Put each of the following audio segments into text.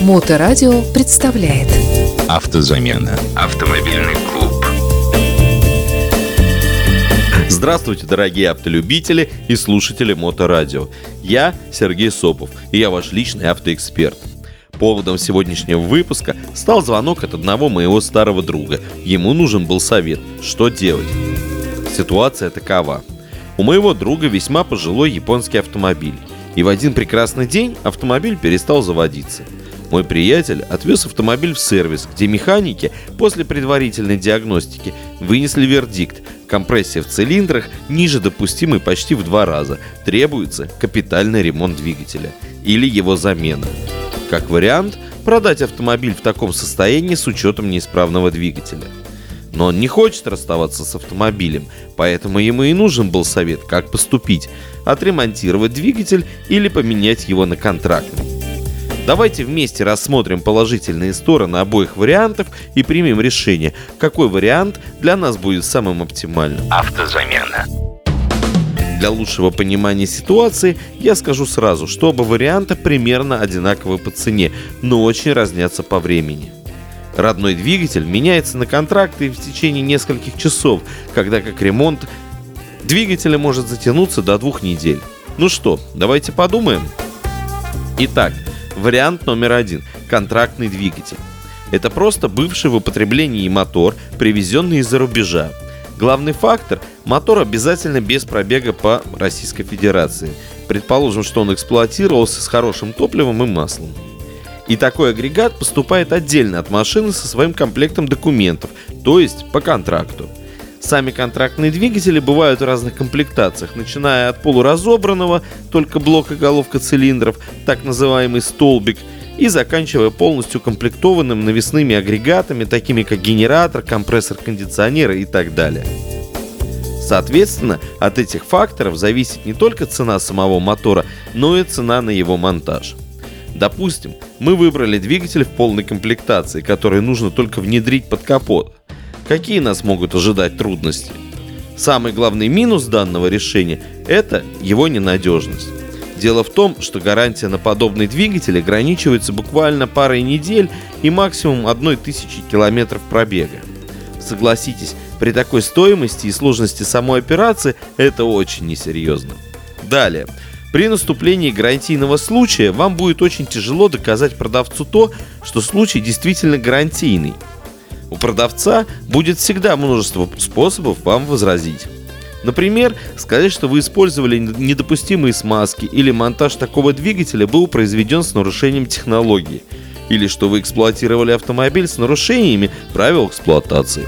Моторадио представляет Автозамена. Автомобильный клуб. Здравствуйте, дорогие автолюбители и слушатели Моторадио. Я Сергей Сопов, и я ваш личный автоэксперт. Поводом сегодняшнего выпуска стал звонок от одного моего старого друга. Ему нужен был совет, что делать. Ситуация такова. У моего друга весьма пожилой японский автомобиль. И в один прекрасный день автомобиль перестал заводиться – мой приятель отвез автомобиль в сервис, где механики после предварительной диагностики вынесли вердикт. Компрессия в цилиндрах ниже допустимой почти в два раза. Требуется капитальный ремонт двигателя или его замена. Как вариант, продать автомобиль в таком состоянии с учетом неисправного двигателя. Но он не хочет расставаться с автомобилем, поэтому ему и нужен был совет, как поступить – отремонтировать двигатель или поменять его на контрактный. Давайте вместе рассмотрим положительные стороны обоих вариантов и примем решение, какой вариант для нас будет самым оптимальным. Автозамена. Для лучшего понимания ситуации я скажу сразу, что оба варианта примерно одинаковы по цене, но очень разнятся по времени. Родной двигатель меняется на контракты в течение нескольких часов, когда как ремонт двигателя может затянуться до двух недель. Ну что, давайте подумаем. Итак, Вариант номер один – контрактный двигатель. Это просто бывший в употреблении мотор, привезенный из-за рубежа. Главный фактор – мотор обязательно без пробега по Российской Федерации. Предположим, что он эксплуатировался с хорошим топливом и маслом. И такой агрегат поступает отдельно от машины со своим комплектом документов, то есть по контракту. Сами контрактные двигатели бывают в разных комплектациях, начиная от полуразобранного, только блок и головка цилиндров, так называемый столбик, и заканчивая полностью комплектованным навесными агрегатами, такими как генератор, компрессор кондиционера и так далее. Соответственно, от этих факторов зависит не только цена самого мотора, но и цена на его монтаж. Допустим, мы выбрали двигатель в полной комплектации, который нужно только внедрить под капот. Какие нас могут ожидать трудности? Самый главный минус данного решения – это его ненадежность. Дело в том, что гарантия на подобный двигатель ограничивается буквально парой недель и максимум одной тысячи километров пробега. Согласитесь, при такой стоимости и сложности самой операции это очень несерьезно. Далее. При наступлении гарантийного случая вам будет очень тяжело доказать продавцу то, что случай действительно гарантийный – продавца будет всегда множество способов вам возразить. Например, сказать, что вы использовали недопустимые смазки или монтаж такого двигателя был произведен с нарушением технологии, или что вы эксплуатировали автомобиль с нарушениями правил эксплуатации.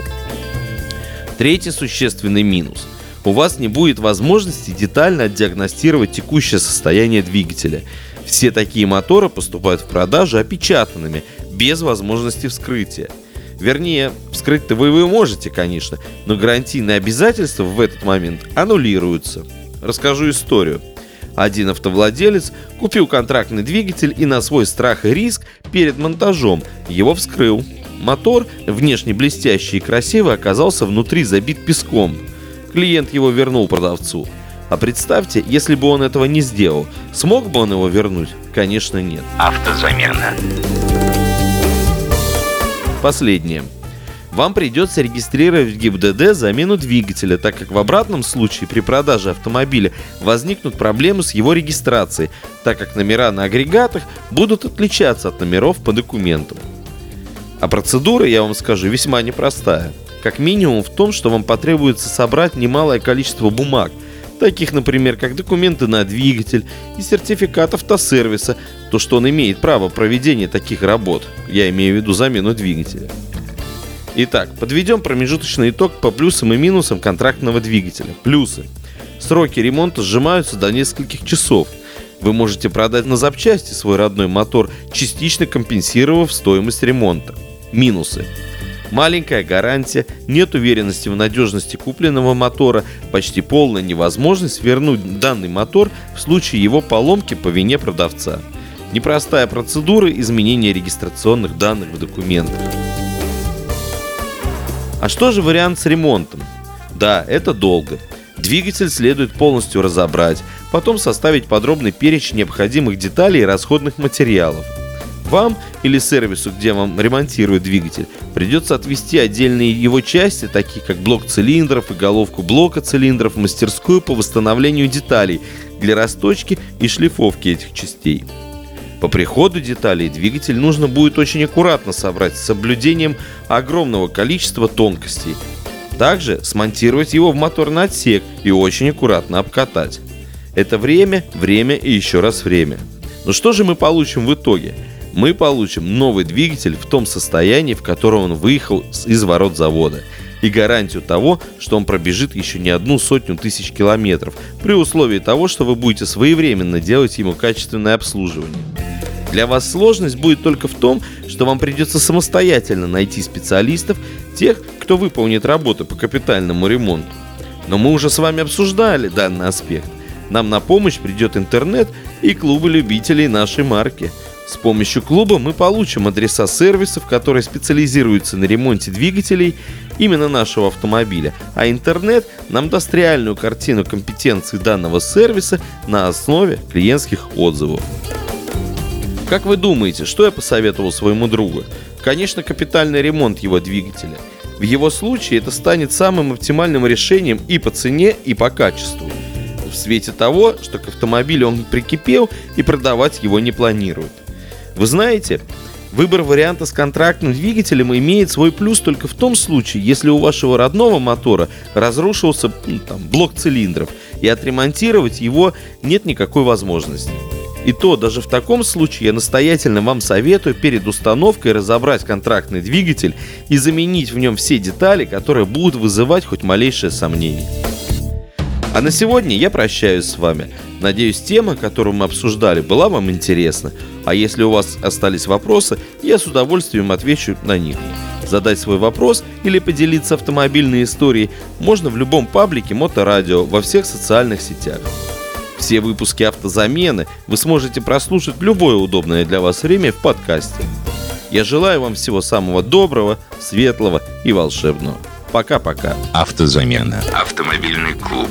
Третий существенный минус. У вас не будет возможности детально отдиагностировать текущее состояние двигателя. Все такие моторы поступают в продажу опечатанными, без возможности вскрытия. Вернее, вскрыть-то вы его можете, конечно, но гарантийные обязательства в этот момент аннулируются. Расскажу историю. Один автовладелец купил контрактный двигатель и на свой страх и риск перед монтажом его вскрыл. Мотор, внешне блестящий и красивый, оказался внутри забит песком. Клиент его вернул продавцу. А представьте, если бы он этого не сделал, смог бы он его вернуть? Конечно, нет. Автозамена. Последнее. Вам придется регистрировать в ГИБДД замену двигателя, так как в обратном случае при продаже автомобиля возникнут проблемы с его регистрацией, так как номера на агрегатах будут отличаться от номеров по документам. А процедура, я вам скажу, весьма непростая. Как минимум в том, что вам потребуется собрать немалое количество бумаг, таких, например, как документы на двигатель и сертификат автосервиса, то что он имеет право проведения таких работ, я имею в виду замену двигателя. Итак, подведем промежуточный итог по плюсам и минусам контрактного двигателя. Плюсы. Сроки ремонта сжимаются до нескольких часов. Вы можете продать на запчасти свой родной мотор, частично компенсировав стоимость ремонта. Минусы. Маленькая гарантия, нет уверенности в надежности купленного мотора, почти полная невозможность вернуть данный мотор в случае его поломки по вине продавца. Непростая процедура изменения регистрационных данных в документах. А что же вариант с ремонтом? Да, это долго. Двигатель следует полностью разобрать, потом составить подробный перечень необходимых деталей и расходных материалов. Вам или сервису, где вам ремонтируют двигатель, придется отвести отдельные его части, такие как блок цилиндров и головку блока цилиндров, в мастерскую по восстановлению деталей для расточки и шлифовки этих частей. По приходу деталей двигатель нужно будет очень аккуратно собрать с соблюдением огромного количества тонкостей. Также смонтировать его в моторный отсек и очень аккуратно обкатать. Это время, время и еще раз время. Но что же мы получим в итоге? Мы получим новый двигатель в том состоянии, в котором он выехал из ворот завода – и гарантию того, что он пробежит еще не одну сотню тысяч километров, при условии того, что вы будете своевременно делать ему качественное обслуживание. Для вас сложность будет только в том, что вам придется самостоятельно найти специалистов, тех, кто выполнит работы по капитальному ремонту. Но мы уже с вами обсуждали данный аспект. Нам на помощь придет интернет и клубы любителей нашей марки – с помощью клуба мы получим адреса сервисов, которые специализируются на ремонте двигателей именно нашего автомобиля, а интернет нам даст реальную картину компетенции данного сервиса на основе клиентских отзывов. Как вы думаете, что я посоветовал своему другу? Конечно, капитальный ремонт его двигателя. В его случае это станет самым оптимальным решением и по цене, и по качеству. В свете того, что к автомобилю он прикипел и продавать его не планирует. Вы знаете, выбор варианта с контрактным двигателем имеет свой плюс только в том случае, если у вашего родного мотора разрушился ну, там, блок цилиндров, и отремонтировать его нет никакой возможности. И то, даже в таком случае я настоятельно вам советую перед установкой разобрать контрактный двигатель и заменить в нем все детали, которые будут вызывать хоть малейшее сомнение. А на сегодня я прощаюсь с вами. Надеюсь, тема, которую мы обсуждали, была вам интересна. А если у вас остались вопросы, я с удовольствием отвечу на них. Задать свой вопрос или поделиться автомобильной историей можно в любом паблике Моторадио во всех социальных сетях. Все выпуски автозамены вы сможете прослушать в любое удобное для вас время в подкасте. Я желаю вам всего самого доброго, светлого и волшебного. Пока-пока. Автозамена. Автомобильный клуб.